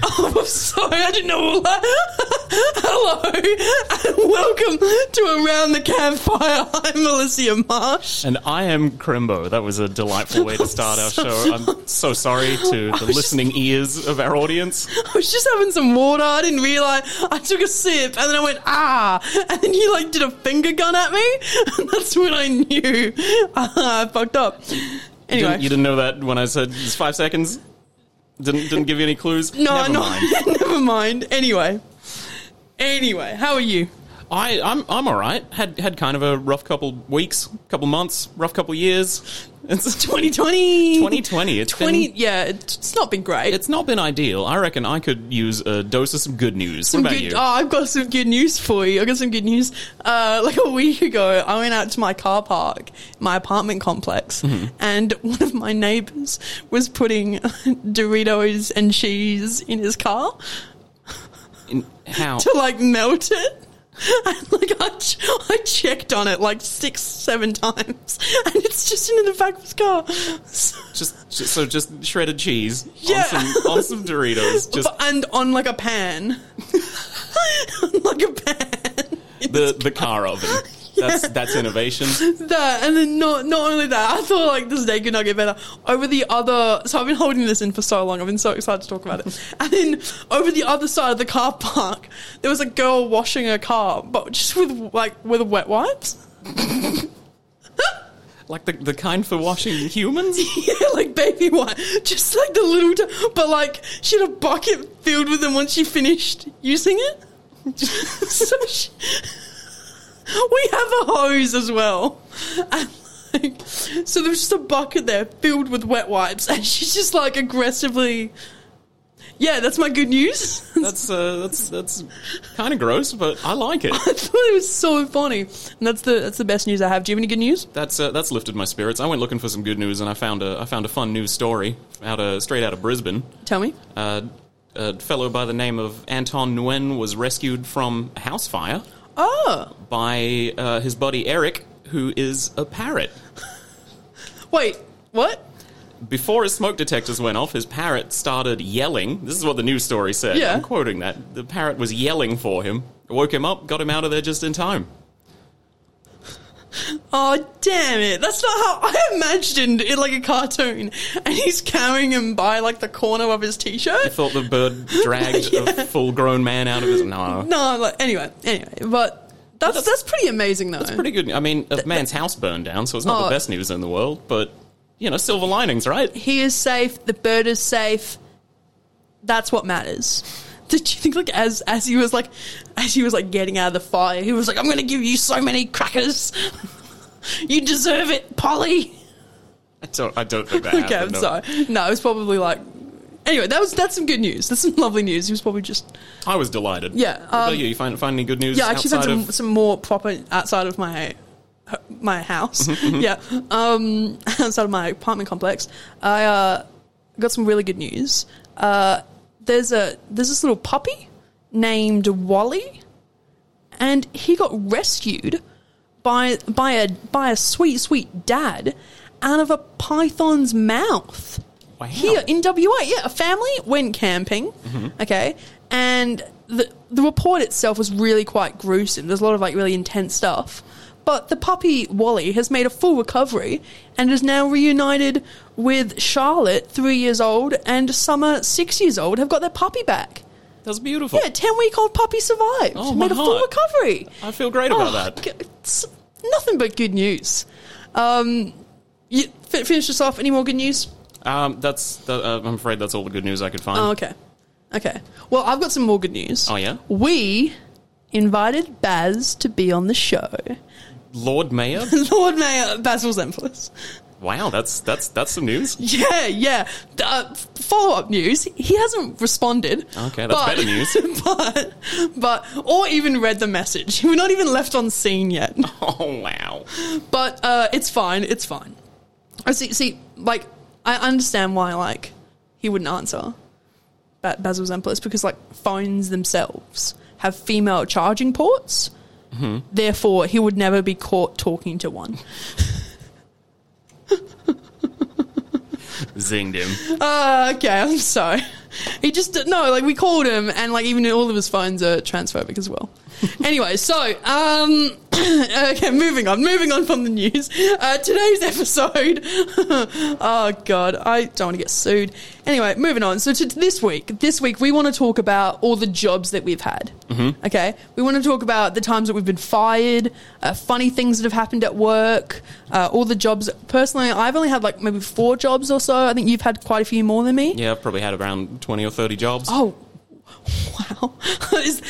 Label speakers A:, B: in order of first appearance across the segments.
A: Oh, I'm sorry, I didn't know all that. Hello, and welcome to Around the Campfire. I'm Alissia Marsh.
B: And I am Chrimbo. That was a delightful way to start our show. I'm so sorry to the listening ears of our audience.
A: I was just having some water. I didn't realize. I took a sip, and then I went ah, and then you like did a finger gun at me, and that's when I knew ah, I fucked up. Anyway,
B: Didn't, you didn't know that when I said it's five seconds? Didn't didn't give you any clues?
A: no,
B: Never
A: no,
B: mind.
A: never mind. Anyway, anyway, how are you?
B: I, I'm I'm all right. Had had kind of a rough couple weeks, couple months, rough couple years. It's
A: 2020.
B: 2020. It's
A: 20
B: been,
A: yeah, it's not been great.
B: it's not been ideal. I reckon I could use a dose of some good news.
A: some
B: what about
A: good,
B: you?
A: Oh, I've got some good news for you. I've got some good news. Uh, like a week ago, I went out to my car park, my apartment complex,
B: Mm-hmm.
A: and one of my neighbors was putting Doritos and cheese in his car
B: In- how?
A: to like melt it. And like I, ch- I checked on it like six, seven times, and it's just in the back of his car. So-
B: Just, just so just shredded cheese
A: Yeah.
B: on some on some Doritos. Just
A: and on like a pan, like a pan.
B: the the car oven. That's that's innovation.
A: that and then not not only that, I thought like this day could not get better. Over the other, so I've been holding this in for so long. I've been so excited to talk about it. And then over the other side of the car park, there was a girl washing her car, but just with like with wet wipes.
B: Like the, the kind for washing humans?
A: yeah, like baby wipe, just like the little, t- but like she had a bucket filled with them once she finished using it. so she, we have a hose as well. And like, so there's just a bucket there filled with wet wipes, and she's just like aggressively. Yeah, that's my good news.
B: That's uh, that's that's kind of gross, but I like it.
A: I thought it was so funny, and that's the that's the best news I have. Do you have any good news?
B: That's uh, that's lifted my spirits. I went looking for some good news, and I found a I found a fun news story out of straight out of Brisbane.
A: Tell me.
B: Uh, a fellow by the name of Anton Nguyen was rescued from a house fire
A: Oh,
B: by uh, his buddy Eric, who is a parrot.
A: wait, what?
B: Before his smoke detectors went off, his parrot started yelling. This is what the news story said.
A: Yeah.
B: I'm quoting that. The parrot was yelling for him, woke him up, got him out of there just in time.
A: Oh damn it! That's not how I imagined it, like a cartoon. And he's carrying him by like the corner of his t-shirt.
B: I thought the bird dragged
A: Yeah.
B: a full grown man out of his. No.
A: No, like anyway, anyway, but that's that's, pretty amazing though.
B: That's Pretty good. I mean, a man's house burned down, so it's not
A: Oh.
B: the best news in the world, but, you know, silver linings, right?
A: He is safe. The bird is safe. That's what matters. Did you think like as as he was like as he was like getting out of the fire, he was like, "I'm going to give you so many crackers. you deserve it, Polly."
B: I don't, I don't think that
A: Okay,
B: happened.
A: I'm
B: no.
A: sorry. No, it was probably like. Anyway, that was that's some good news. That's some lovely news. He was probably just
B: I was delighted.
A: Yeah,
B: What about
A: um,
B: you? You find, find any good news
A: Yeah, I actually found some,
B: of...
A: some more proper outside of my my house.
B: Mm-hmm,
A: yeah, um, outside of my apartment complex. I uh, got some really good news. Uh, there's a there's this little puppy named Wally, and he got rescued by by a by a sweet sweet dad out of a python's mouth.
B: Wow.
A: Here in WA, yeah, a family went camping, mm-hmm. okay, and the the report itself was really quite gruesome. There's a lot of like really intense stuff. But the puppy Wally has made a full recovery and is now reunited with Charlotte, three years old, and Summer, six years old, have got their puppy back.
B: That's beautiful.
A: Yeah, ten week old puppy survived.
B: Oh,
A: made a full
B: heart.
A: recovery.
B: I feel great about
A: Oh,
B: that.
A: It's nothing but good news. Um, you fi- finish us off. Any more good news?
B: Um, that's, that, uh, I'm afraid that's all the good news I could find.
A: Oh, okay. Okay. Well, I've got some more good news.
B: Oh, yeah?
A: We invited Baz to be on the show.
B: Lord Mayor?
A: Lord Mayor Basil Zempilas.
B: wow, that's, that's, that's some news.
A: Yeah, yeah. Uh, Follow up news. He hasn't responded.
B: Okay, that's better news.
A: But, but, or even read the message. We're not even left on seen yet.
B: Oh, wow.
A: But uh, it's fine. It's fine. I see. See, like, I understand why, like, he wouldn't answer ba- Basil Zempilas because, like, phones themselves have female charging ports. Therefore, he would never be caught talking to one.
B: Zinged him.
A: Uh, okay, I'm sorry. He just no, like we called him, and like even all of his phones are transphobic as well. Anyway, so um, okay, moving on, moving on from the news. Uh, today's episode. oh God, I don't want to get sued. Anyway, moving on. So to this week, this week we want to talk about all the jobs that we've had. Mm-hmm. Okay, we want to talk about the times that we've been fired, uh, funny things that have happened at work, uh, all the jobs. Personally, I've only had like maybe four jobs or so. I think you've had quite a few more than me.
B: Yeah, I've probably had around 20 or 30 jobs.
A: Oh, wow. Is-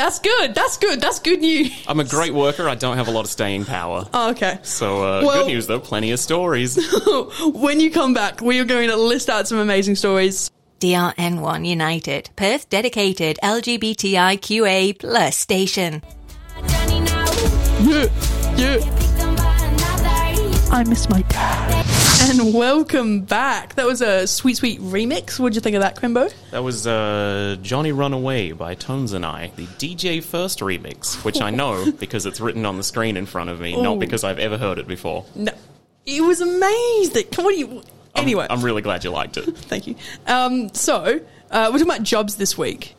A: That's good. That's good. That's good news.
B: I'm a great worker. I don't have a lot of staying power.
A: Oh, okay.
B: So, uh,
A: Well-
B: good news though, plenty of stories.
A: when you come back, we are going to list out some amazing stories.
C: DRN1 United, Perth dedicated LGBTIQA plus station.
A: Yeah, yeah. I miss my dad. And welcome back. That was a sweet, sweet remix. What'd you think of that, Chrimbo?
B: That was uh, Johnny Run Away by Tones and I, the DJ First remix, which I know because it's written on the screen in front of me,
A: Ooh.
B: not because I've ever heard it before.
A: No, it was amazing. Come on, you.
B: I'm-
A: Anyway,
B: I'm, really glad you liked it.
A: thank you. Um, so uh, we're talking about jobs this week.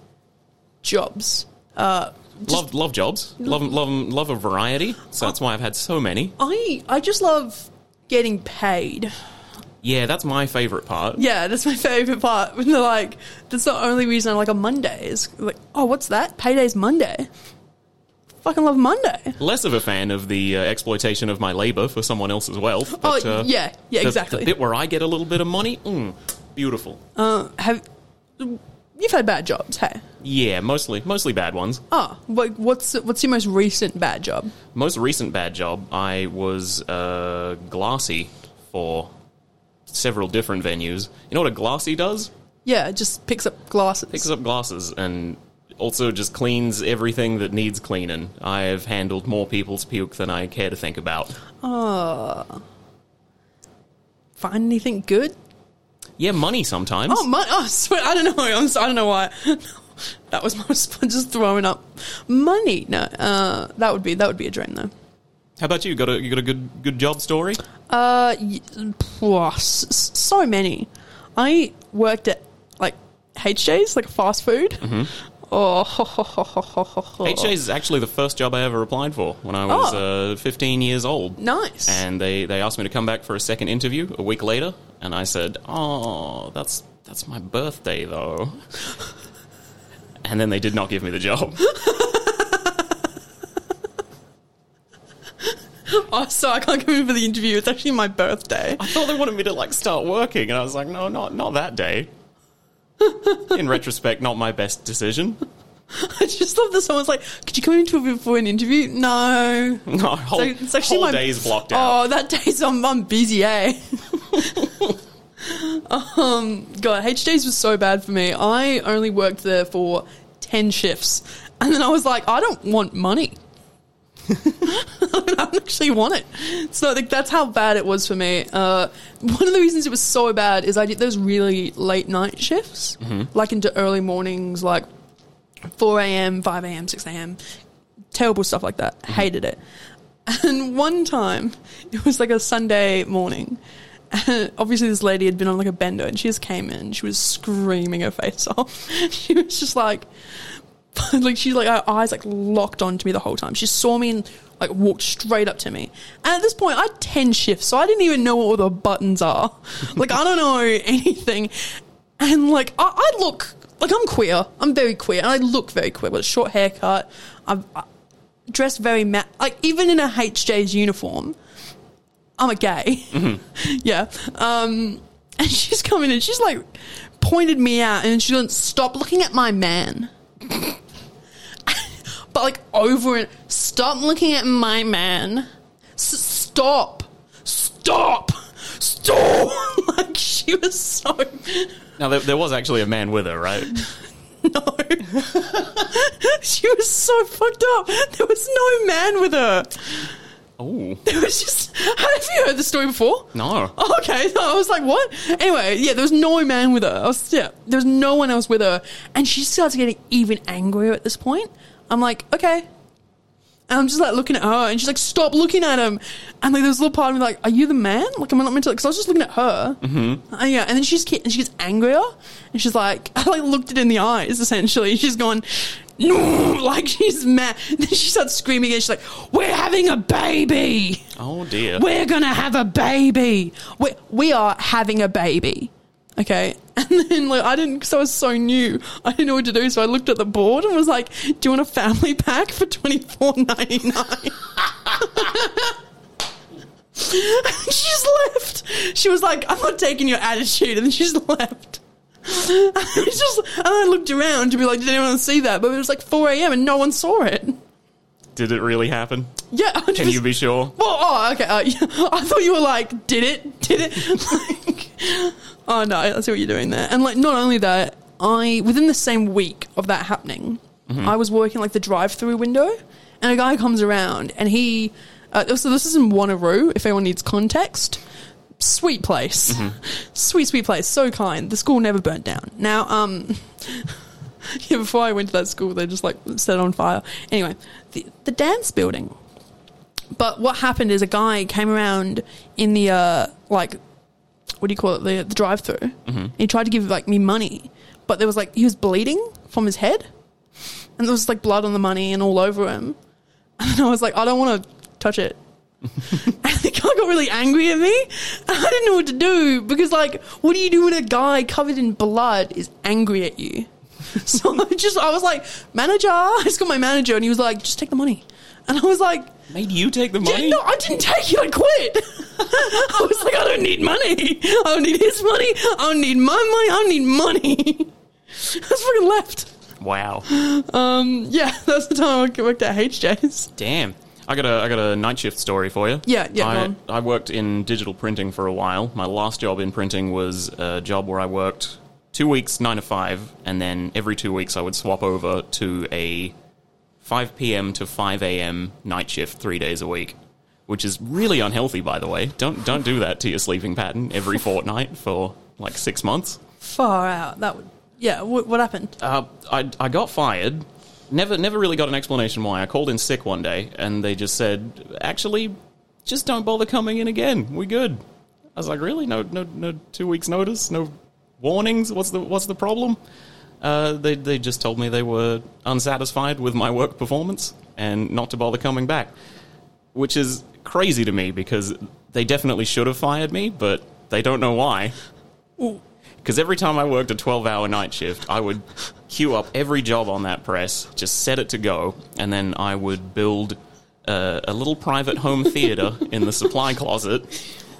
A: Jobs. Uh,
B: love love jobs, love love love a variety. So that's why I've had so many.
A: I I just love getting paid.
B: Yeah, that's my favorite part.
A: Yeah, that's my favorite part. When they're like, that's the only reason I like a Monday is like, oh, what's that? Payday's Monday. Fucking love Monday.
B: Less of a fan of the uh, exploitation of my labor for someone else's wealth.
A: Oh,
B: uh,
A: yeah, yeah,
B: the-
A: exactly.
B: The bit where I get a little bit of money, mm, beautiful.
A: Uh, have you've had bad jobs? Hey.
B: yeah, mostly mostly bad ones.
A: Oh, what, what's what's your most recent bad job?
B: Most recent bad job, I was uh, glassy for several different venues. You know what a glassy does?
A: Yeah, it just picks up glasses.
B: Picks up glasses and also just cleans everything that needs cleaning. I have handled more people's puke than I care to think about. Oh.
A: Find anything good?
B: Yeah, money sometimes.
A: Oh, my, oh, swear, I don't know. I'm, so- I don't know why. that was my response, just throwing up money. No, uh, that would be that would be a dream though.
B: How about you? Got a you got a good good job story?
A: Uh, y- phew, s- s- so many. I worked at like HJ's, like fast food. Oh, ho, ho, ho, ho, ho, ho, ho.
B: HJ's is actually the first job I ever applied for when I was
A: Oh.
B: uh, 15 years old.
A: Nice.
B: And they, they asked me to come back for a second interview a week later, and I said, "Oh, that's that's my birthday though." and then they did not give me the job.
A: oh, so I can't come in for the interview. It's actually my birthday.
B: I thought they wanted me to like start working, and I was like, "No, not not that day." In retrospect, not my best decision.
A: I just love that someone's like, "Could you come into for an interview?" No.
B: No, whole,
A: So it's actually
B: whole
A: my
B: day's blocked out.
A: Oh, that day's I'm, I'm busy, eh? um, God, HJ's was so bad for me. I only worked there for ten shifts, and then I was like, I don't want money. I don't actually want it. So like, that's how bad it was for me. Uh, one of the reasons it was so bad is I did those really late night shifts, like into early mornings, like 4 a.m., 5 a.m., 6 a.m. Terrible stuff like that. Mm-hmm. Hated it. And one time, it was like a Sunday morning. And obviously, this lady had been on like a bender and she just came in. She was screaming her face off. She was just like, like she's like her eyes like locked onto me the whole time. She saw me and like walked straight up to me. And at this point, I had ten shifts, so I didn't even know what all the buttons are. like I don't know anything. And like I, I look like I'm queer. I'm very queer, and I look very queer with a short haircut. I'm I, dressed very ma- like even in a HJ's uniform. I'm a gay. yeah. Um, and she's coming and She's like pointed me out, and she went, "Stop looking at my man." but like over and stop looking at my man. S- stop. Stop. Stop. like she was so
B: Now there, there was actually a man with her, right?
A: no. she was so fucked up. There was no man with her.
B: Oh
A: There was just. Have you heard the story before?
B: no!
A: Oh, okay, so I was like, what? Anyway, yeah, there was no man with her. I was, yeah, there was no one else with her. And she starts getting even angrier at this point. I'm like, okay. And I'm just like looking at her, and she's like, "Stop looking at him." And like, there's a little part of me like, "Are you the man? Like, am I not meant to?" Because I was just looking at her. Mm-hmm. Uh, yeah, and then she's and she gets angrier, and she's like, I like looked it in the eyes. Essentially, she's gone, "No!" Like she's mad. then she starts screaming, and she's like, "We're having a baby.
B: Oh dear.
A: We're gonna have a baby. We we are having a baby." Okay, and then like I didn't, because I was so new, I didn't know what to do. So I looked at the board and was like, "Do you want a family pack for twenty four ninety nine? she just left. She was like, "I'm not taking your attitude," and then she just left. It's just, and I looked around to be like, "Did anyone see that?" But it was like four a.m. and no one saw it.
B: Did it really happen?
A: Yeah, 100%.
B: Can you be sure?
A: Well, oh, okay. Uh. I thought you were like, did it? Did it? like, oh no, I see what you're doing there. And like, not only that, I within the same week of that happening, I was working like the drive-through window, and a guy comes around, and he. Uh, so this is in Wanneroo. If anyone needs context, sweet place, sweet sweet place, so kind. The school never burnt down. Now, um. Yeah, before I went to that school, they just like set it on fire. Anyway, the, the dance building. But what happened is a guy came around in the uh, like, what do you call it? The, the drive-through. He tried to give like me money, but there was like he was bleeding from his head, and there was like blood on the money and all over him. And I was like, I don't want to touch it. and the guy got really angry at me. I didn't know what to do because, like, what do you do when a guy covered in blood is angry at you? So I just, I was like, manager. I just got my manager, and he was like, just take the money. And I was like,
B: Made you take the
A: yeah,
B: money?
A: no, I didn't take it. I quit. I was like, I don't need money. I don't need his money. I don't need my money. I don't need money. I just fucking left.
B: Wow.
A: Um, yeah, that's the time I worked at HJ's.
B: Damn. I got a I got a night shift story for you.
A: Yeah, yeah,
B: I. I worked in digital printing for a while. My last job in printing was a job where I worked two weeks nine to five, and then every two weeks I would swap over to a five p.m. to five a.m. night shift three days a week, which is really unhealthy, by the way. Don't don't do that to your sleeping pattern every fortnight for like six months.
A: Far out. That would. Yeah. What, what happened?
B: Uh, I I got fired. Never never really got an explanation why. I called in sick one day, and they just said, "Actually, just don't bother coming in again. We're good." I was like, "Really? No no no two weeks notice? No warnings? What's the what's the problem?" Uh, they they just told me they were unsatisfied with my work performance and not to bother coming back, which is crazy to me because they definitely should have fired me, but they don't know why. Because every time I worked a 12 hour night shift, I would queue up every job on that press, just set it to go, and then I would build uh, a little private home theater in the supply closet.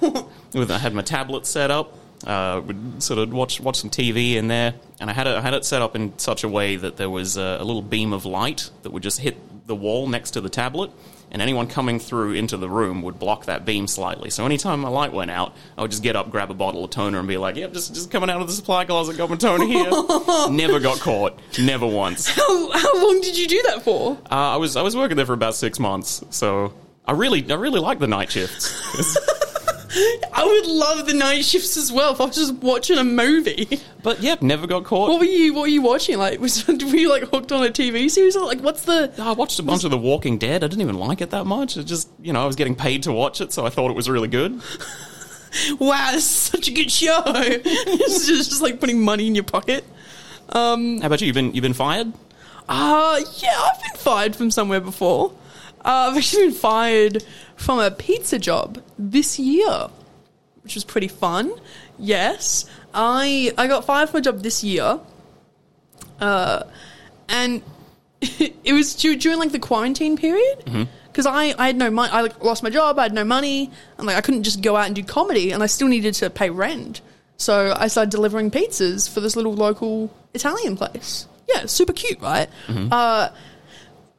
B: With I had my tablet set up, uh, would sort of watch watch some TV in there, and I had it I had it set up in such a way that there was a, a little beam of light that would just hit the wall next to the tablet, and anyone coming through into the room would block that beam slightly. So anytime my light went out, I would just get up, grab a bottle of toner, and be like, "Yep, just just coming out of the supply closet, got my toner here." Never got caught, never once.
A: How, how long did you do that for?
B: Uh, I was I was working there for about six months, so I really I really like the night shifts.
A: I would love the night shifts as well if I was just watching a movie.
B: but yep, never got caught.
A: What were you? What were you watching? Like, was were you like hooked on a TV series? Or like, what's the?
B: I watched a bunch of The Walking Dead. I didn't even like it that much. It just, you know, I was getting paid to watch it, so I thought it was really good.
A: Wow, this is such a good show. it's just, just like putting money in your pocket.
B: Um, How about you? You've been you've been fired?
A: Uh, yeah, I've been fired from somewhere before. Uh, I've actually been fired from a pizza job this year, which was pretty fun. Yes, I I got fired from a job this year, uh, and it was dur- during like the quarantine period because I, I had no money. I like lost my job. I had no money, and like I couldn't just go out and do comedy, and I still needed to pay rent. So I started delivering pizzas for this little local Italian place. Yeah, super cute, right? Uh,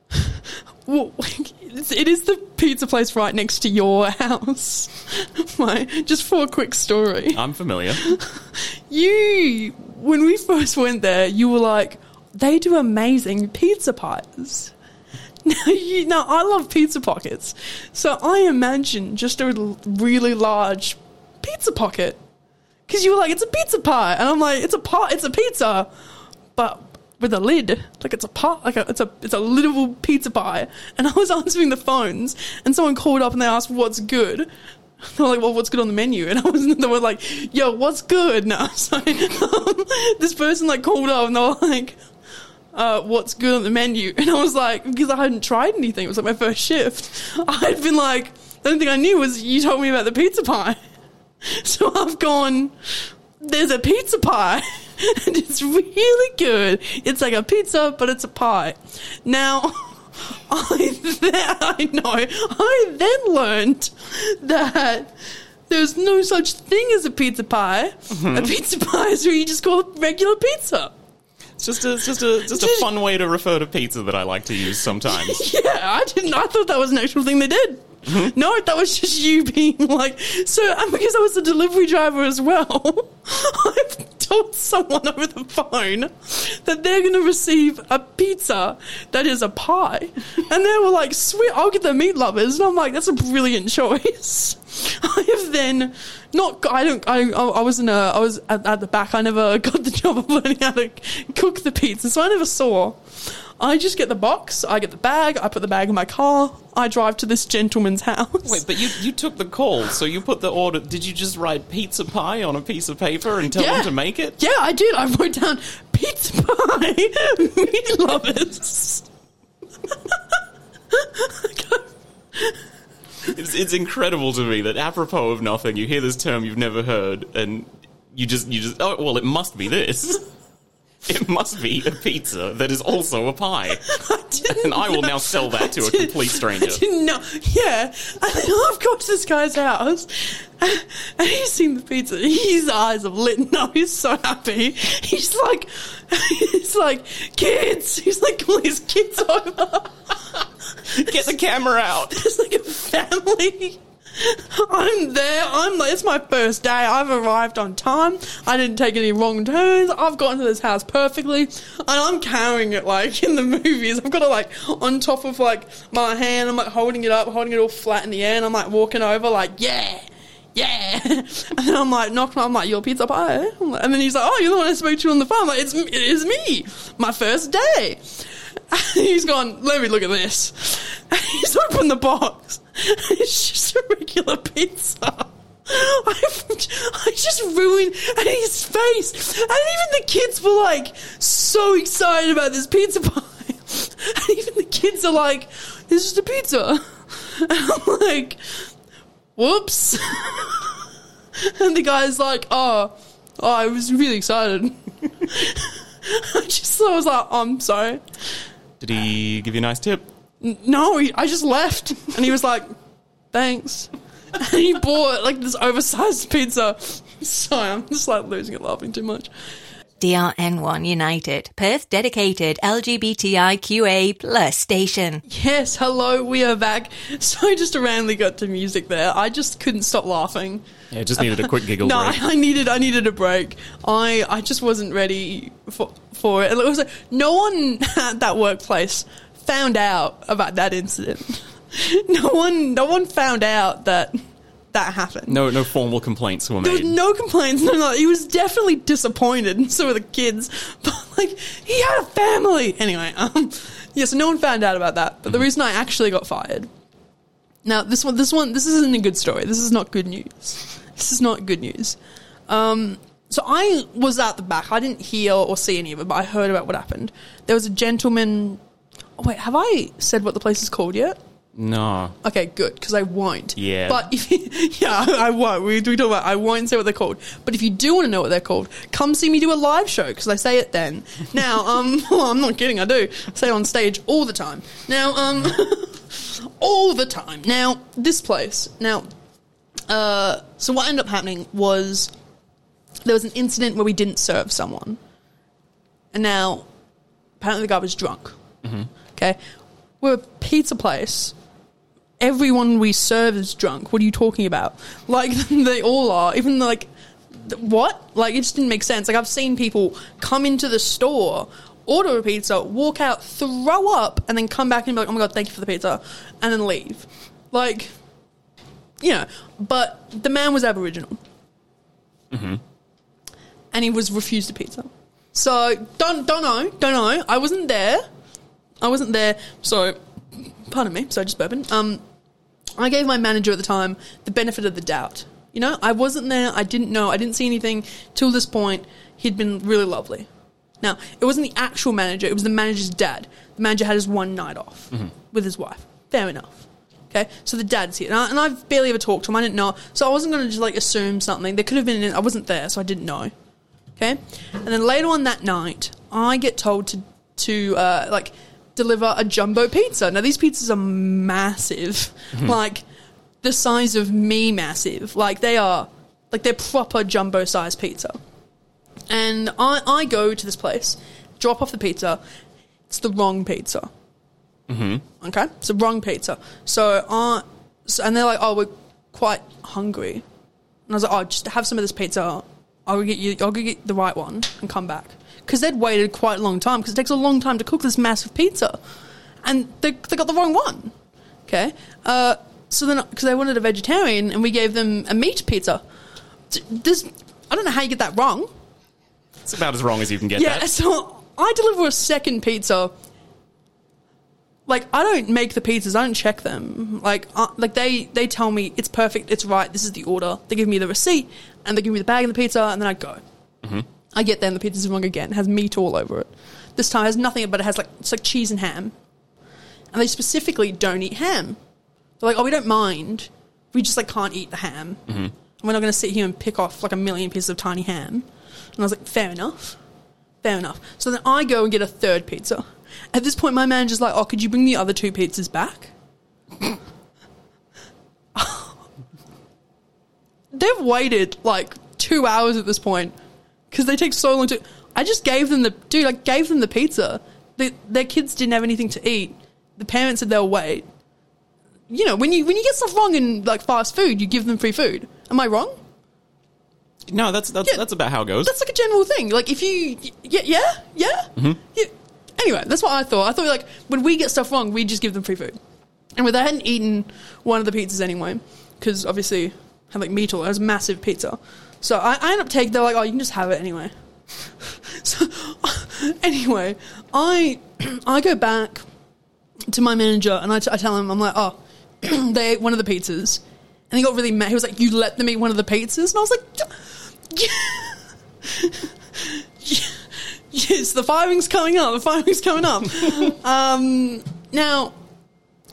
A: well, it is the pizza place right next to your house. My, just for a quick story,
B: I'm familiar.
A: you when we first went there, you were like, they do amazing pizza pies. Now, you, now I love pizza pockets, so I imagine just a really large pizza pocket because you were like, it's a pizza pie, and I'm like, it's a pie, it's a pizza, but with a lid, like it's a pie, like a, it's a it's a little pizza pie. And I was answering the phones, and someone called up and they asked what's good. They were like, "Well, what's good on the menu?" And I was, they were like, "Yo, what's good?" No, so um, this person like called up and they were like, uh, "What's good on the menu?" And I was like, because I hadn't tried anything. It was like my first shift. I had been like, the only thing I knew was you told me about the pizza pie. So I've gone, there's a pizza pie and it's really good. It's like a pizza, but it's a pie. Now, I, then, I know, I then learned that there's no such thing as a pizza pie. Mm-hmm. A pizza pie is where you just call it regular pizza.
B: It's just a, it's just a, just a fun way to refer to pizza that I like to use sometimes.
A: Yeah, I didn't. I thought that was an actual thing they did. No, that was just you being like. So, and because I was a delivery driver as well, I've told someone over the phone that they're going to receive a pizza that is a pie, and they were like, "Sweet, I'll get the meat lovers," and I'm like, "That's a brilliant choice." I have then not. I don't. I. I wasn't. A, I was at, at the back. I never got the job of learning how to cook the pizza, so I never saw. I just get the box, I get the bag, I put the bag in my car, I drive to this gentleman's house.
B: Wait, but you, you took the call, so you put the order. Did you just write pizza pie on a piece of paper and tell
A: Yeah.
B: them to make it?
A: Yeah, I did. I wrote down pizza pie, meat lovers.
B: It's, it's incredible to me that apropos of nothing, you hear this term you've never heard, and you just you just oh well, it must be this. It must be a pizza that is also a pie,
A: I
B: and I will
A: know-
B: now sell that to a complete stranger.
A: I didn't know. Yeah. I've got to this guy's house and he's seen the pizza. His eyes have lit up. He's so happy. He's like, he's like, kids. He's like, calling his kids over.
B: Get the camera out.
A: There's like a family. I'm there. I'm like, it's my first day. I've arrived on time. I didn't take any wrong turns. I've gotten to this house perfectly. And I'm carrying it like in the movies. I've got it like on top of like my hand. I'm like holding it up, holding it all flat in the air. And I'm like walking over like, yeah. Yeah, and then I'm like knocking. I'm like, "Your pizza pie," and then he's like, "Oh, you're the one I spoke to on the phone." I'm like, "It's it is me, my first day." And he's gone, let me look at this. And he's opened the box. It's just a regular pizza. I've, I just ruined and his face. And even the kids were like so excited about this pizza pie. And even the kids are like, this is the pizza. And I'm like, whoops. And the guy's like, oh, oh I was really excited. I just I was like, I'm sorry.
B: Did he give you a nice tip?
A: No, I just left, and he was like, "Thanks." And he bought like this oversized pizza. Sorry, I'm just like losing it, laughing too much.
C: DRN1 United, Perth dedicated LGBTIQA plus station.
A: Yes, hello, we are back. So I just randomly got to music there. I just couldn't stop laughing.
B: Yeah, just needed a quick giggle
A: No,
B: break.
A: I, I needed I needed a break. I I just wasn't ready for for it. It was like no one at that workplace found out about that incident. No one no one found out that that happened.
B: No, no formal complaints were made.
A: There was no complaints. No, no. He was definitely disappointed, and so were the kids. But like, he had a family anyway. Um, yeah, so no one found out about that. But the reason I actually got fired. Now, this one, this one, this isn't a good story. This is not good news. This is not good news. Um, so I was at the back. I didn't hear or see any of it, but I heard about what happened. There was a gentleman. Oh, wait, have I said what the place is called yet?
B: No.
A: Okay, good, because I won't.
B: Yeah.
A: But if you, yeah, I won't. We, we talk about. I won't say what they're called. But if you do want to know what they're called, come see me do a live show because I say it then. Now, um, well, I'm not kidding. I do I say it on stage all the time. Now, um, all the time. Now, this place. Now, uh, so what ended up happening was there was an incident where we didn't serve someone, and now apparently the guy was drunk. Okay, we're a pizza place everyone we serve is drunk. What are you talking about? Like they all are. Even like what? Like it just didn't make sense. Like I've seen people come into the store, order a pizza, walk out, throw up, and then come back and be like, "Oh my god, thank you for the pizza," and then leave. Like, you know. But the man was Aboriginal, mm-hmm. and he was refused a pizza. So don't don't know, don't know. I wasn't there. I wasn't there. So, pardon me. So I just burping. Um, I gave my manager at the time the benefit of the doubt. You know, I wasn't there. I didn't know. I didn't see anything till this point. He'd been really lovely. Now, it wasn't the actual manager. It was the manager's dad. The manager had his one night off with his wife. Fair enough. Okay, so the dad's here, and, I, and I've barely ever talked to him. I didn't know, so I wasn't going to just like assume something. There could have been. I wasn't there, so I didn't know. Okay, and then later on that night, I get told to to uh, like deliver a jumbo pizza. Now these pizzas are massive, like the size of me, massive. Like they are, like they're proper jumbo size pizza. And I I go to this place, drop off the pizza. It's the wrong pizza. Mm-hmm. Okay, it's the wrong pizza. So I, so, and they're like, oh, we're quite hungry. And I was like, oh, just have some of this pizza. I'll go get you. I'll go get the right one and come back because they'd waited quite a long time because it takes a long time to cook this massive pizza, and they they got the wrong one. Okay, uh, so then because they wanted a vegetarian and we gave them a meat pizza. This I don't know how you get that wrong.
B: It's about as wrong as you can get
A: Yeah,
B: that.
A: so I deliver a second pizza. Like I don't make the pizzas, I don't check them. Like uh, like they they tell me it's perfect, it's right, this is the order. They give me the receipt and they give me the bag and the pizza, and then I go. I get there and the pizza's wrong again. It has meat all over it. This time it has nothing, but it has like it's like cheese and ham. And they specifically don't eat ham. They're like, oh, we don't mind. We just like can't eat the ham. Mm-hmm. We're not going to sit here and pick off like a million pieces of tiny ham. And I was like, fair enough. Fair enough. So then I go and get a third pizza. At this point, my manager's like, oh, could you bring the other two pizzas back? They've waited like two hours at this point because they take so long to. I just gave them the dude. I gave them the pizza. The, their kids didn't have anything to eat. The parents said they'll wait. You know, when you when you get stuff wrong in like fast food, you give them free food. Am I wrong?
B: No, that's that's
A: Yeah.
B: that's about how it goes.
A: That's like a general thing. Like if you, yeah, yeah, yeah. Mm-hmm. yeah. Anyway, that's what I thought. I thought like when we get stuff wrong, we just give them free food. And they hadn't eaten one of the pizzas anyway, because obviously had like meat all, it was massive pizza. So I, I end up taking. They're like, oh, you can just have it anyway. so anyway, I I go back to my manager and I, t- I tell him I'm like, oh, they ate one of the pizzas, and he got really mad. He was like, you let them eat one of the pizzas, and I was like, yeah. yes, the firing's coming up. The firing's coming up. um, now,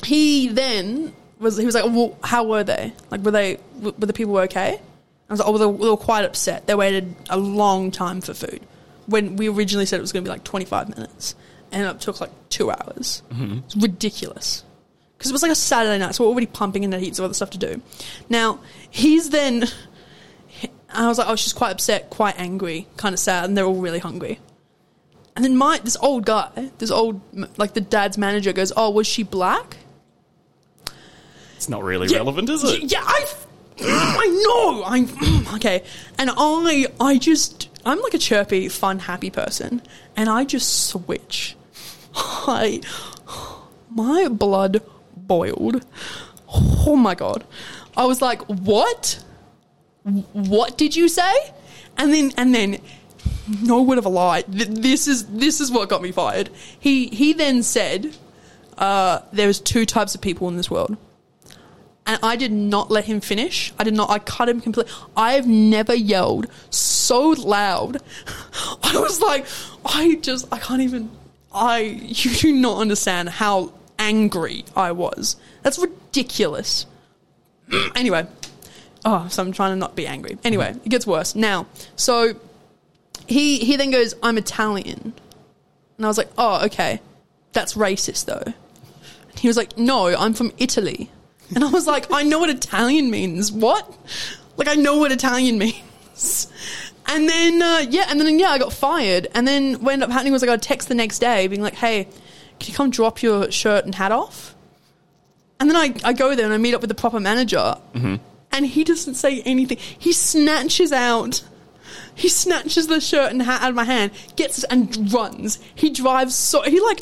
A: he then was he was like, well, how were they? Like, were they were the people okay? I was like, oh, well, they, were, they were quite upset. They waited a long time for food. When we originally said it was going to be like 25 minutes, and it took like two hours. Mm-hmm. It's ridiculous. Because it was like a Saturday night, so we're already pumping in the heaps of other stuff to do. Now, he's then. I was like, oh, she's quite upset, quite angry, kind of sad, and they're all really hungry. And then my this old guy, this old like the dad's manager goes, "Oh, was she black?"
B: It's not really
A: Yeah,
B: relevant, is it?
A: Yeah, I, I know. I okay, and I, I just, I'm like a chirpy, fun, happy person, and I just switch. I, my blood boiled. Oh my god, I was like, what? What did you say? And then, and then, no word of a lie. th- This is this is what got me fired. He he then said, uh, "There's two types of people in this world." And I did not let him finish. I did not. I cut him completely. I have never yelled so loud. I was like, I just, I can't even. I, you do not understand how angry I was. That's ridiculous. anyway, oh, so I'm trying to not be angry. Anyway, it gets worse now. So he he then goes, "I'm Italian," and I was like, "Oh, okay, that's racist though." And he was like, "No, I'm from Italy." And I was like, I know what Italian means. What? Like, I know what Italian means. And then, uh, yeah, and then, yeah, I got fired. And then what ended up happening was I got a text the next day being like, hey, can you come drop your shirt and hat off? And then I, I go there and I meet up with the proper manager. And he doesn't say anything. He snatches out. He snatches the shirt and hat out of my hand, gets it and runs. He drives so he like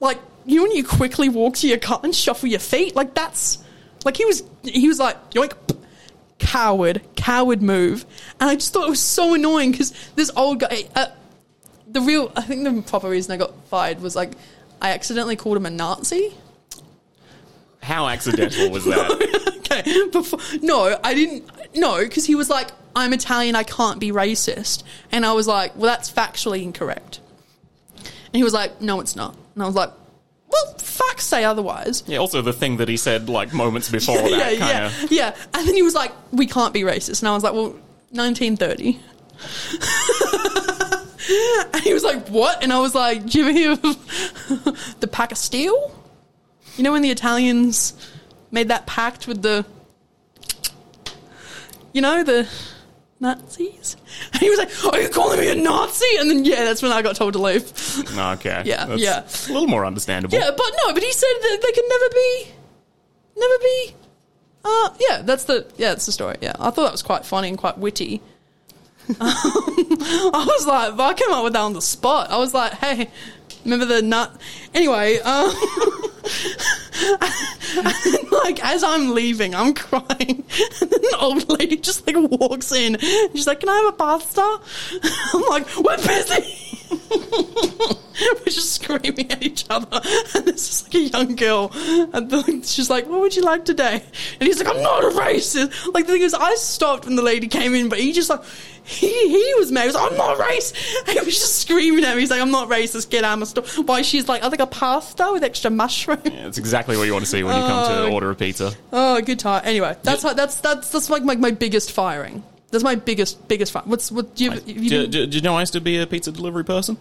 A: like you know when you quickly walk to your car and shuffle your feet? Like that's like he was he was like yoink coward, coward move. And I just thought it was so annoying because this old guy uh, the real, I think the proper reason I got fired was like I accidentally called him a Nazi.
B: How accidental was that?
A: okay, before no, I didn't. No, because he was like, "I'm Italian, I can't be racist," and I was like, "Well, that's factually incorrect." And he was like, "No, it's not," and I was like, "Well, fuck, say otherwise."
B: yeah, also the thing that he said like moments before
A: yeah,
B: that
A: yeah,
B: of.
A: yeah. And then he was like, "We can't be racist," and I was like, "Well, 1930." and he was like, "What?" And I was like, "Do you hear of the Pact of Steel?" You know when the Italians made that pact with the, you know, the Nazis? And he was like, "Are you calling me a Nazi?" And then yeah, that's when I got told to leave.
B: Okay.
A: Yeah,
B: That's
A: yeah.
B: A little more understandable.
A: Yeah, but no, but he said that they can never be, never be. Uh, yeah, that's the yeah, that's the story. Yeah, I thought that was quite funny and quite witty. Um, I was like, I came up with that on the spot. I was like, hey, remember the nut? Anyway, um, like as I'm leaving, I'm crying, and then an old lady just like walks in. She's like, "Can I have a pasta?" I'm like, "We're busy." We're just screaming at each other, and this is like a young girl, and the, she's like, "What would you like today?" And he's like, "I'm not a racist." Like the thing is, I stopped when the lady came in, but he just like he he was mad. He was like, "I'm not racist." And he was just screaming at me. He's like, "I'm not racist. Get out of my store." Why she's like, "I think a pasta with extra mushroom."
B: Yeah, it's exactly what you want to see when you come to
A: Oh.
B: order a pizza.
A: Oh, good time. Anyway, that's how, that's that's that's like my, my biggest firing. That's my biggest biggest fire. What's what? Do you, have you
B: Do,
A: been-
B: do, do you know I used to be a pizza delivery person?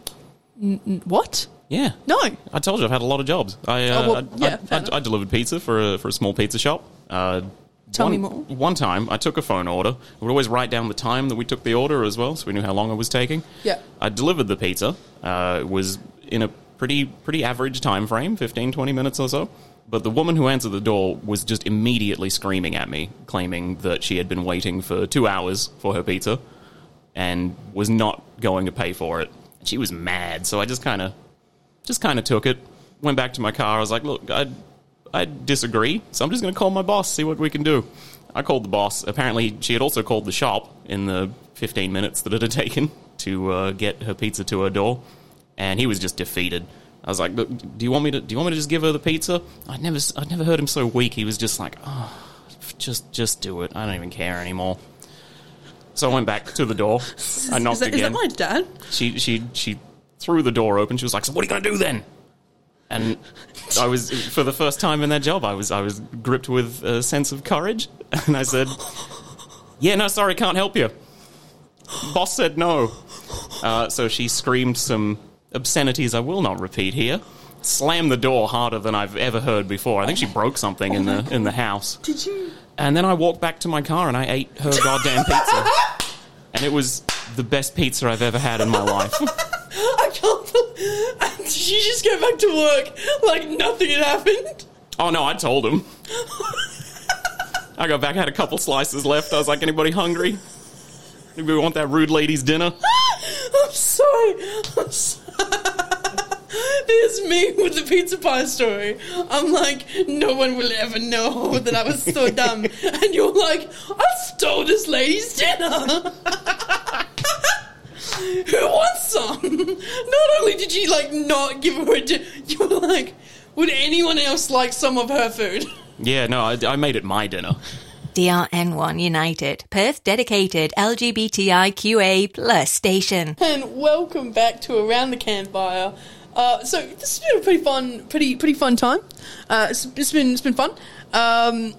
A: what?
B: Yeah.
A: No.
B: I told you I've had a lot of jobs. I uh,
A: Oh, well, yeah,
B: I, I. I delivered pizza for a, for a small pizza shop. Uh,
A: Tell
B: one,
A: me more.
B: One time, I took a phone order. I would always write down the time that we took the order as well, so we knew how long it was taking.
A: Yeah.
B: I delivered the pizza. Uh, it was in a pretty pretty average time frame, 15, 20 minutes or so. But the woman who answered the door was just immediately screaming at me, claiming that she had been waiting for two hours for her pizza and was not going to pay for it. She was mad, so I just kind of just kind of took it. Went back to my car. I was like, "Look, I I disagree, so I'm just going to call my boss, see what we can do." I called the boss. Apparently, she had also called the shop in the 15 minutes that it had taken to uh, get her pizza to her door, and he was just defeated. I was like, "Look, "Do you want me to? Do you want me to just give her the pizza?" I'd never, I'd never heard him so weak. He was just like, "Oh, just, just do it. I don't even care anymore." So I went back to the door. I knocked
A: is, that, is
B: again
A: that my dad?
B: she she she threw the door open. She was like, "So what are you going to do then?" And I was for the first time in that job, I was I was gripped with a sense of courage, and I said, "Yeah, no, sorry, can't help you." Boss said no, uh, so she screamed some obscenities I will not repeat here. Slammed the door harder than I've ever heard before. I think she broke something in the in the house.
A: Did you?
B: And then I walked back to my car and I ate her goddamn pizza. And it was the best pizza I've ever had in my life.
A: I can't. bel- Did you just go back to work like nothing had happened?
B: Oh no, I told him. I got back, had a couple slices left. I was like, anybody hungry? Anybody want that rude lady's dinner?
A: I'm sorry. I'm sorry. There's me with the pizza pie story. I'm like, no one will ever know that I was so dumb. And you're like, I stole this lady's dinner. Who wants some? Not only did you like not give her a dinner, you were like, would anyone else like some of her food?
B: Yeah, no, I, I made it my dinner.
C: DRN1 United, Perth dedicated LGBTIQA plus station.
A: and welcome back to Around the Campfire. Uh, so this has been a pretty fun, pretty pretty fun time. Uh, it's, it's been it's been fun. Um,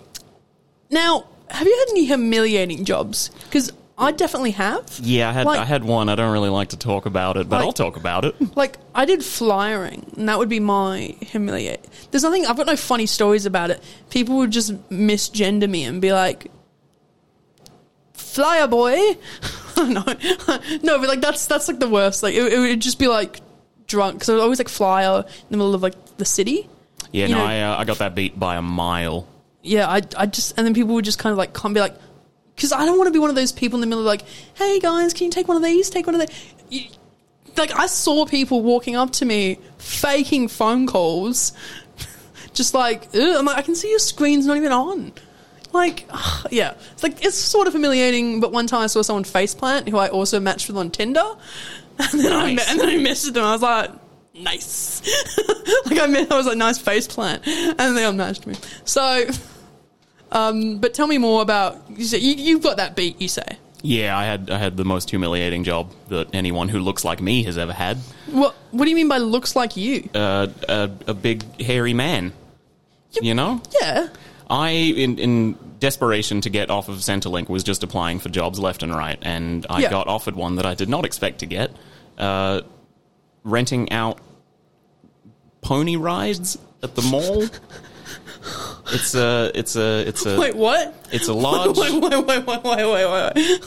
A: now, have you had any humiliating jobs? Because I definitely have.
B: Yeah, I had
A: Like-
B: I had one. I don't really like to talk about it, but
A: Like-
B: I'll talk about it.
A: Like I did flyering, and that would be my humiliate. There's nothing. I've got no funny stories about it. People would just misgender me and be like, "Flyer boy." no, no, but like that's that's like the worst. Like it, it would just be like drunk because I was always like flyer in the middle of like the city.
B: Yeah,
A: You
B: no,
A: know-
B: I uh, I got that beat by a mile.
A: Yeah, I, I just and then people would just kind of like come be like, because I don't want to be one of those people in the middle of like, hey guys, can you take one of these? Take one of these. Like I saw people walking up to me faking phone calls, just like. I'm like I can see your screen's not even on. Like, ugh, yeah, it's like it's sort of humiliating. But one time I saw someone faceplant who I also matched with on Tinder. And then, I,
B: Nice.
A: and then I messaged them. I was like, nice. like I meant, I was like, nice face plant. And they unmatched me. So, um, but tell me more about, you say, you, you've got that beat, you say.
B: Yeah, I had I had the most humiliating job that anyone who looks like me has ever had.
A: What, what do you mean by looks like you?
B: Uh, a, a big hairy man. You know,
A: Yeah.
B: I in in desperation to get off of Centrelink was just applying for jobs left and right, and I
A: Yeah.
B: got offered one that I did not expect to get. Uh, renting out pony rides at the mall. It's a it's a it's a
A: Wait, what?
B: it's a large.
A: Wait, wait, wait, wait, wait, wait, wait.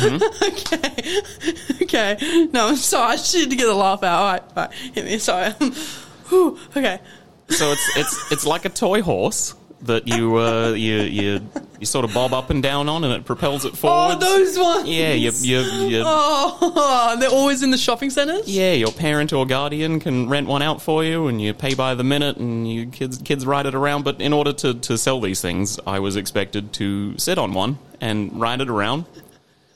A: Okay. Okay. No, I'm sorry. I just need to get a laugh out. All right. All right. Hit me. Sorry. Whew. Okay.
B: So it's it's it's like a toy horse that you uh, you you you sort of bob up and down on, and it propels it
A: forward.
B: Oh,
A: those ones.
B: yeah, you you, you
A: Oh, they're always in the shopping centres?
B: yeah, your parent or guardian can rent one out for you, and you pay by the minute, and you kids kids ride it around. But in order to to sell these things, I was expected to sit on one and ride it around.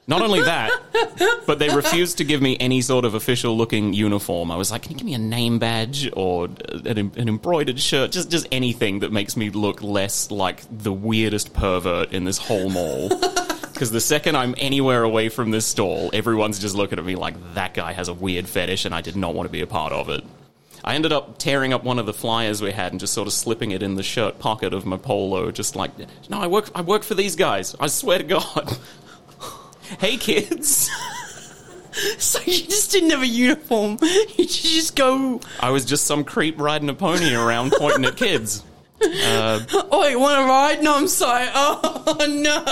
B: Not only that, but they refused to give me any sort of official looking uniform. I was like, "Can you give me a name badge or an, an embroidered shirt? Just just anything that makes me look less like the weirdest pervert in this whole mall." Because the second I'm anywhere away from this stall, everyone's just looking at me like that guy has a weird fetish, and I did not want to be a part of it. I ended up tearing up one of the flyers we had and just sort of slipping it in the shirt pocket of my polo, just like, no, I work, I work for these guys. I swear to God. Hey, kids.
A: So you just didn't have a uniform. You just go,
B: I was just some creep riding a pony around pointing at kids.
A: oh, you want to ride? No, I'm sorry. Oh, no.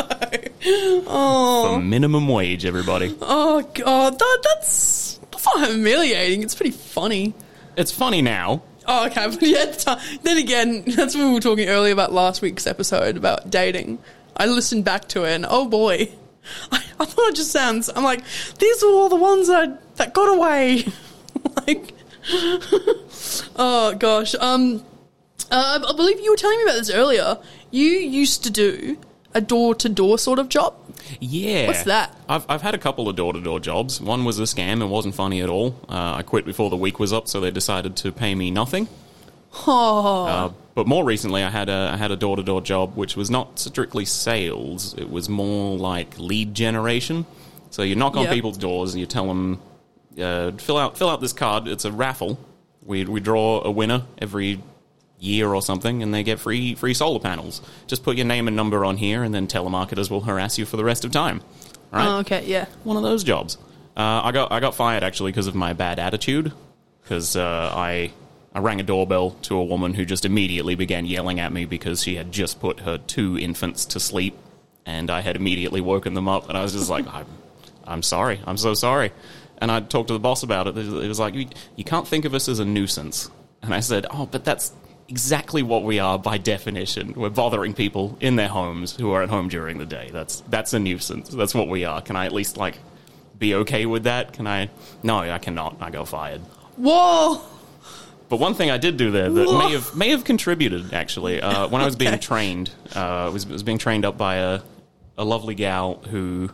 B: For oh. minimum wage, everybody.
A: Oh, God. That, that's, that's not humiliating. It's pretty funny.
B: It's funny now.
A: Oh, okay. But yeah, at the time- then again, that's what we were talking earlier about last week's episode about dating. I listened back to it and oh boy, I, I thought it just sounds. I'm like, these are all the ones that that got away. like, oh gosh. Um, uh, I believe you were telling me about this earlier. You used to do a door to door sort of job.
B: Yeah.
A: What's that?
B: I've, I've had a couple of door to door jobs. One was a scam and wasn't funny at all. Uh, I quit before the week was up, so they decided to pay me nothing.
A: Oh,
B: Uh, but more recently, I had a I had a door to door job, which was not strictly sales. It was more like lead generation. So you knock on
A: Yeah.
B: people's doors and you tell them, uh, fill out fill out this card. It's a raffle. We we draw a winner every year or something, and they get free free solar panels. Just put your name and number on here, and then telemarketers will harass you for the rest of time. Right
A: oh, okay, yeah.
B: one of those jobs. Uh, I got I got fired actually because of my bad attitude. Because uh, I I rang a doorbell to a woman who just immediately began yelling at me because she had just put her two infants to sleep, and I had immediately woken them up, and I was just like, I'm I'm sorry, I'm so sorry. And I talked to the boss about it. It was like, you, you can't think of us as a nuisance. And I said, oh, but that's exactly what we are by definition. We're bothering people in their homes who are at home during the day. That's that's a nuisance. That's what we are. Can I at least like be okay with that? Can I? No, I cannot. I got fired.
A: Whoa.
B: But one thing I did do there that
A: Whoa.
B: may have may have contributed actually uh, when I was being trained, uh, was was being trained up by a a lovely gal who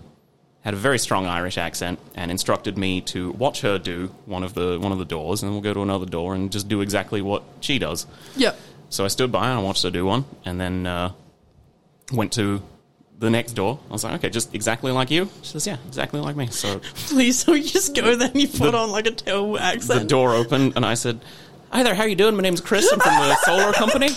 B: had a very strong Irish accent and instructed me to watch her do one of the one of the doors, and then we'll go to another door and just do exactly what she does.
A: Yep.
B: So I stood by and I watched her do one, and then uh, went to the next door. I was like, okay, just exactly like you. She says, yeah, exactly like me. So
A: Please, so you just go there and you put
B: The-
A: on like a terrible accent.
B: the door opened, and I said, "Hi there, how are you doing? My name's Chris. I'm from the solar company.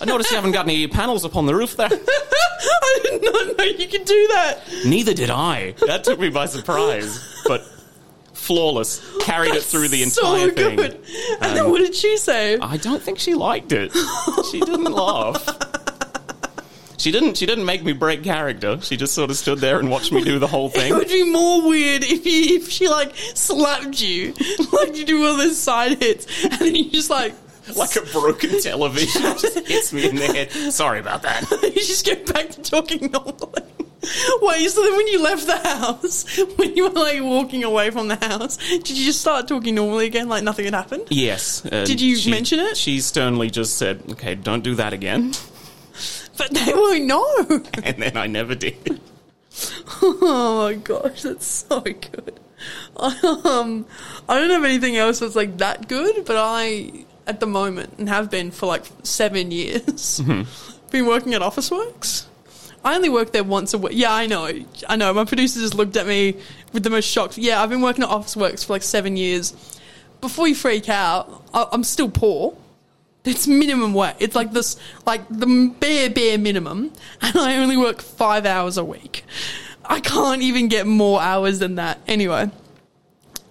B: I noticed you haven't got any panels up on the roof there.
A: I did not know you could do that.
B: Neither did I. That took me by surprise, but flawless. Carried it through the
A: so
B: entire thing.
A: good. And then um, what did she say?
B: I don't think she liked it. She didn't laugh. She didn't. She didn't make me break character. She just sort of stood there and watched me do the whole thing.
A: It would be more weird if you, if she like slapped you, like you do all those side hits, and then you just like
B: like a broken television just hits me in the head. Sorry about that.
A: you just go back to talking normally. Wait, so then when you left the house, when you were like walking away from the house, did you just start talking normally again, like nothing had happened?
B: Yes. and
A: Did you
B: she-
A: mention it?
B: She sternly just said, "Okay, don't do that again."
A: But they won't know.
B: And then I never did.
A: Oh my gosh, that's so good. um, I don't have anything else that's like that good, but I, at the moment, and have been for like seven years, been working at Officeworks. I only work there once a week. Yeah, I know. I know. My producer just looked at me with the most shocked. Yeah, I've been working at Officeworks for like seven years. Before you freak out, I- I'm still poor. It's minimum wage. It's like this, like the bare, bare minimum. And I only work five hours a week. I can't even get more hours than that. Anyway.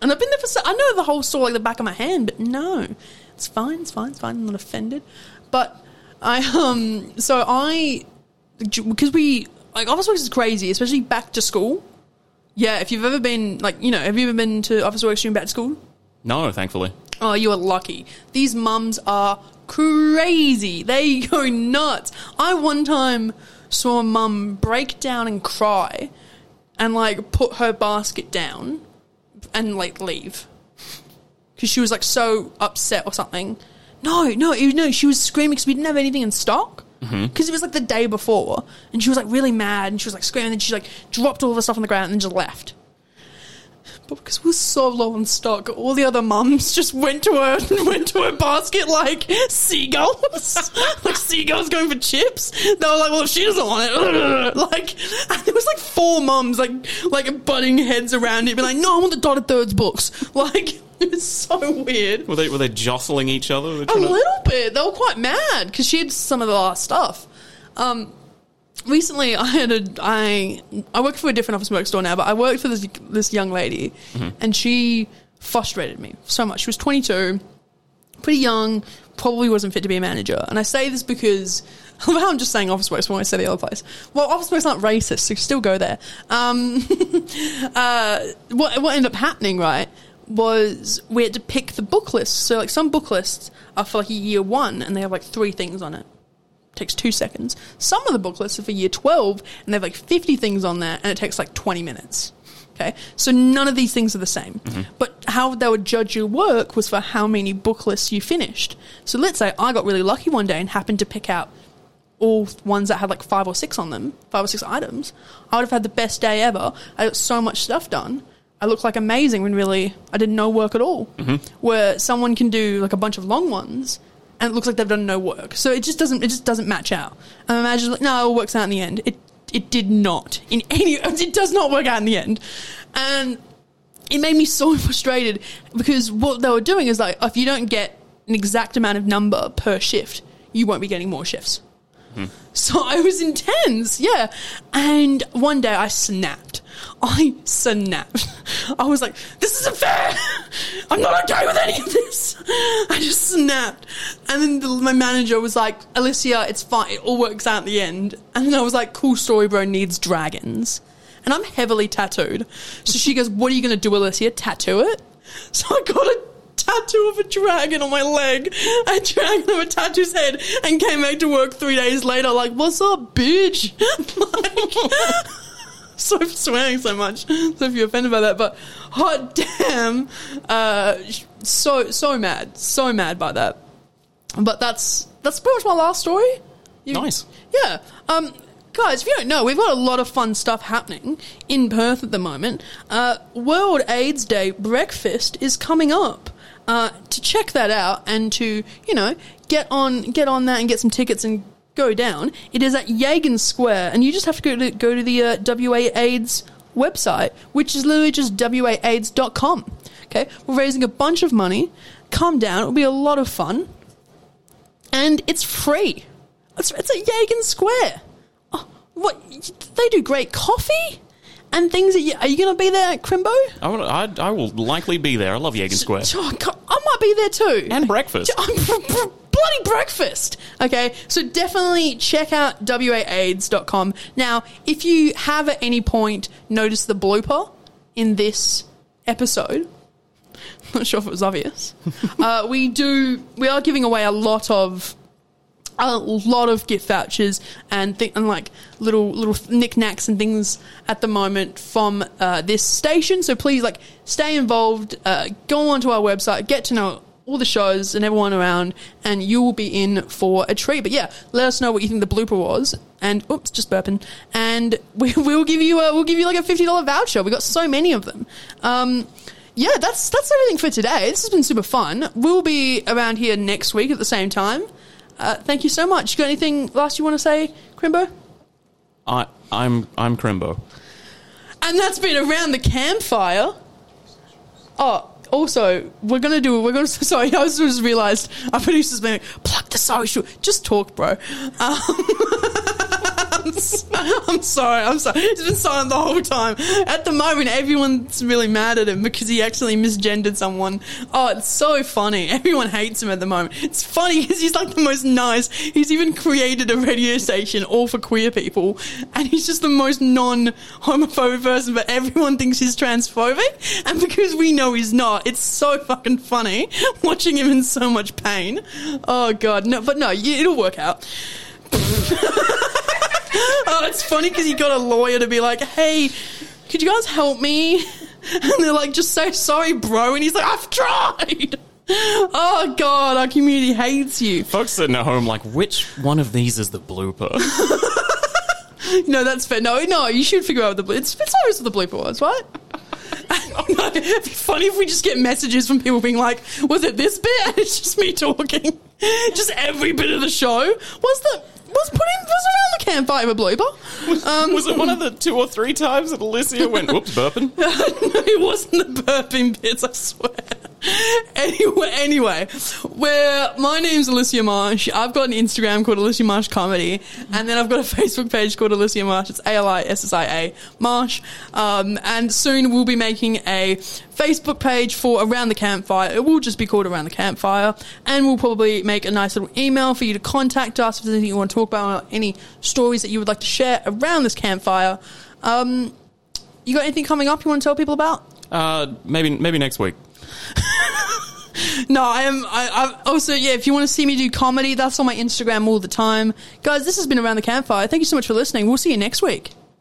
A: And I've been there for so, I know the whole story like the back of my hand, but no. It's fine, it's fine, it's fine. I'm not offended. But I, um, so I, because we, like, Officeworks is crazy, especially back to school. Yeah, if you've ever been, like, you know, have you ever been to Officeworks during back to school?
B: No, thankfully.
A: Oh, you are lucky. These mums are crazy. They go nuts. I one time saw a mum break down and cry and like put her basket down and like leave because she was like so upset or something. No, no, you know, she was screaming because we didn't have anything in stock. Mm-hmm. Because it was like the day before, and she was like really mad, and she was like screaming, and she like dropped all the stuff on the ground and then just left. But because we were so low on stock, all the other mums just went to her and went to her basket like seagulls, like seagulls going for chips. They were like, "Well, if she doesn't want it." Like, there was like four mums like like butting heads around it, being like, "No, I want the dotted thirds books." Like, it was so weird.
B: Were they were they jostling each other?
A: A
B: trying to-
A: little bit. They were quite mad because she had some of the last stuff. Um, recently, I had a I I work for a different office work store now, but I worked for this this young lady, and she frustrated me so much. She was 22, pretty young, probably wasn't fit to be a manager. And I say this because. Well, I'm just saying Officeworks when I say the other place. Well, Officeworks aren't racist, so still go there. Um, uh, what, what ended up happening, right, was we had to pick the book lists. So, like, some book lists are for like a year one, and they have like three things on it. Takes two seconds. Some of the booklets are for year 12, and they have like 50 things on there, and it takes like 20 minutes. Okay, so none of these things are the same. Mm-hmm. But how they would judge your work was for how many book lists you finished. So let's say I got really lucky one day and happened to pick out all ones that had like five or six on them, five or six items, I would have had the best day ever. I got so much stuff done. I looked like amazing when really I did no work at all. Mm-hmm. Where someone can do like a bunch of long ones and it looks like they've done no work. So it just doesn't it just doesn't match out. And the manager's like, no, it all works out in the end. It it did not in any it does not work out in the end. And it made me so frustrated because what they were doing is like if you don't get an exact amount of number per shift, you won't be getting more shifts. Hmm. So I was intense, yeah. And one day I snapped. I snapped. I was like, this isn't fair. I'm not okay with any of this. I just snapped. And then the, my manager was like, Alissia, it's fine. It all works out at the end. And then I was like, cool story, bro, needs dragons. And I'm heavily tattooed. So she goes, what are you going to do, Alissia? Tattoo it? So I got a tattoo of a dragon on my leg, a dragon of a tattoo's head, and came back to work three days later, like, what's up, bitch? like, so swearing so much. So if you're offended by that, but hot damn, uh, so so mad, so mad by that. But that's that's pretty much my last story. You-
B: Nice.
A: Yeah. Um, guys, if you don't know, we've got a lot of fun stuff happening in Perth at the moment. Uh, World AIDS Day breakfast is coming up. Uh, to check that out and to you know get on get on that and get some tickets and go down. It is at Yagan Square, and you just have to go to go to the uh, WA AIDS website, which is literally just waaids.com. Okay, we're raising a bunch of money. Come down; it'll be a lot of fun, and it's free. It's, it's at Yagan Square. Oh, what they do great coffee and things. That you, are you going to be there, Chrimbo?
B: I, will, I, I will likely be there. I love Yagan Square.
A: Oh, God, I might be there too.
B: And breakfast.
A: Bloody breakfast. Okay, so definitely check out waaids.com. Now, if you have at any point noticed the blooper in this episode, not sure if it was obvious. uh, we do. We are giving away a lot of a lot of gift vouchers and th- and like little little knickknacks and things at the moment from uh, this station. So please like stay involved. Uh, go onto our website, get to know all the shows and everyone around, and you will be in for a treat. But yeah, let us know what you think the blooper was, and oops, just burping, and we will give you a, we'll give you like a fifty dollar voucher. We got so many of them. Um, yeah, that's that's everything for today. This has been super fun. We'll be around here next week at the same time. Uh, thank you so much. You got anything last you want to say, Chrimbo?
B: I, I'm I'm Chrimbo.
A: And that's been around the campfire. Oh, also, we're gonna do. We're gonna. Sorry, I just realised our producer's been like, plug the social. Just talk, bro. Um, I'm, sorry. I'm sorry. He's been silent the whole time. At the moment, everyone's really mad at him because he actually misgendered someone. Oh, it's so funny. Everyone hates him at the moment. It's funny because he's like the most nice. He's even created a radio station all for queer people, and he's just the most non-homophobic person. But everyone thinks he's transphobic, and because we know he's not, it's so fucking funny watching him in so much pain. Oh god, no, but no, it'll work out. It's funny because he got a lawyer to be like, "Hey, could you guys help me?" And they're like, "Just say sorry, bro." And he's like, "I've tried." Oh god, our community hates you.
B: Folks sitting at home like, which one of these is the blooper?
A: No, that's fair. No, no, you should figure out what the blo- it's it's always what the blooper was, right? no, it'd be funny if we just get messages from people being like, "Was it this bit?" And it's just me talking, just every bit of the show. Was the was put in was around the campfire a blooper? Um,
B: Was it one of the two or three times that Alissia went, whoops, burping?
A: no, it wasn't the burping bits, I swear. Anyway, anyway, where my name's Alissia Marsh. I've got an Instagram called Alissia Marsh Comedy, and then I've got a Facebook page called Alissia Marsh. It's A L I S S I A Marsh. Um, and soon we'll be making a Facebook page for Around the Campfire. It will just be called Around the Campfire, and we'll probably make a nice little email for you to contact us if there's anything you want to talk about, or any stories that you would like to share around this campfire. Um, you got anything coming up you want to tell people about?
B: Uh, maybe maybe next week.
A: No, I am. I, I also yeah. If you want to see me do comedy, that's on my Instagram all the time, guys. This has been around the campfire. Thank you so much for listening. We'll see you next week.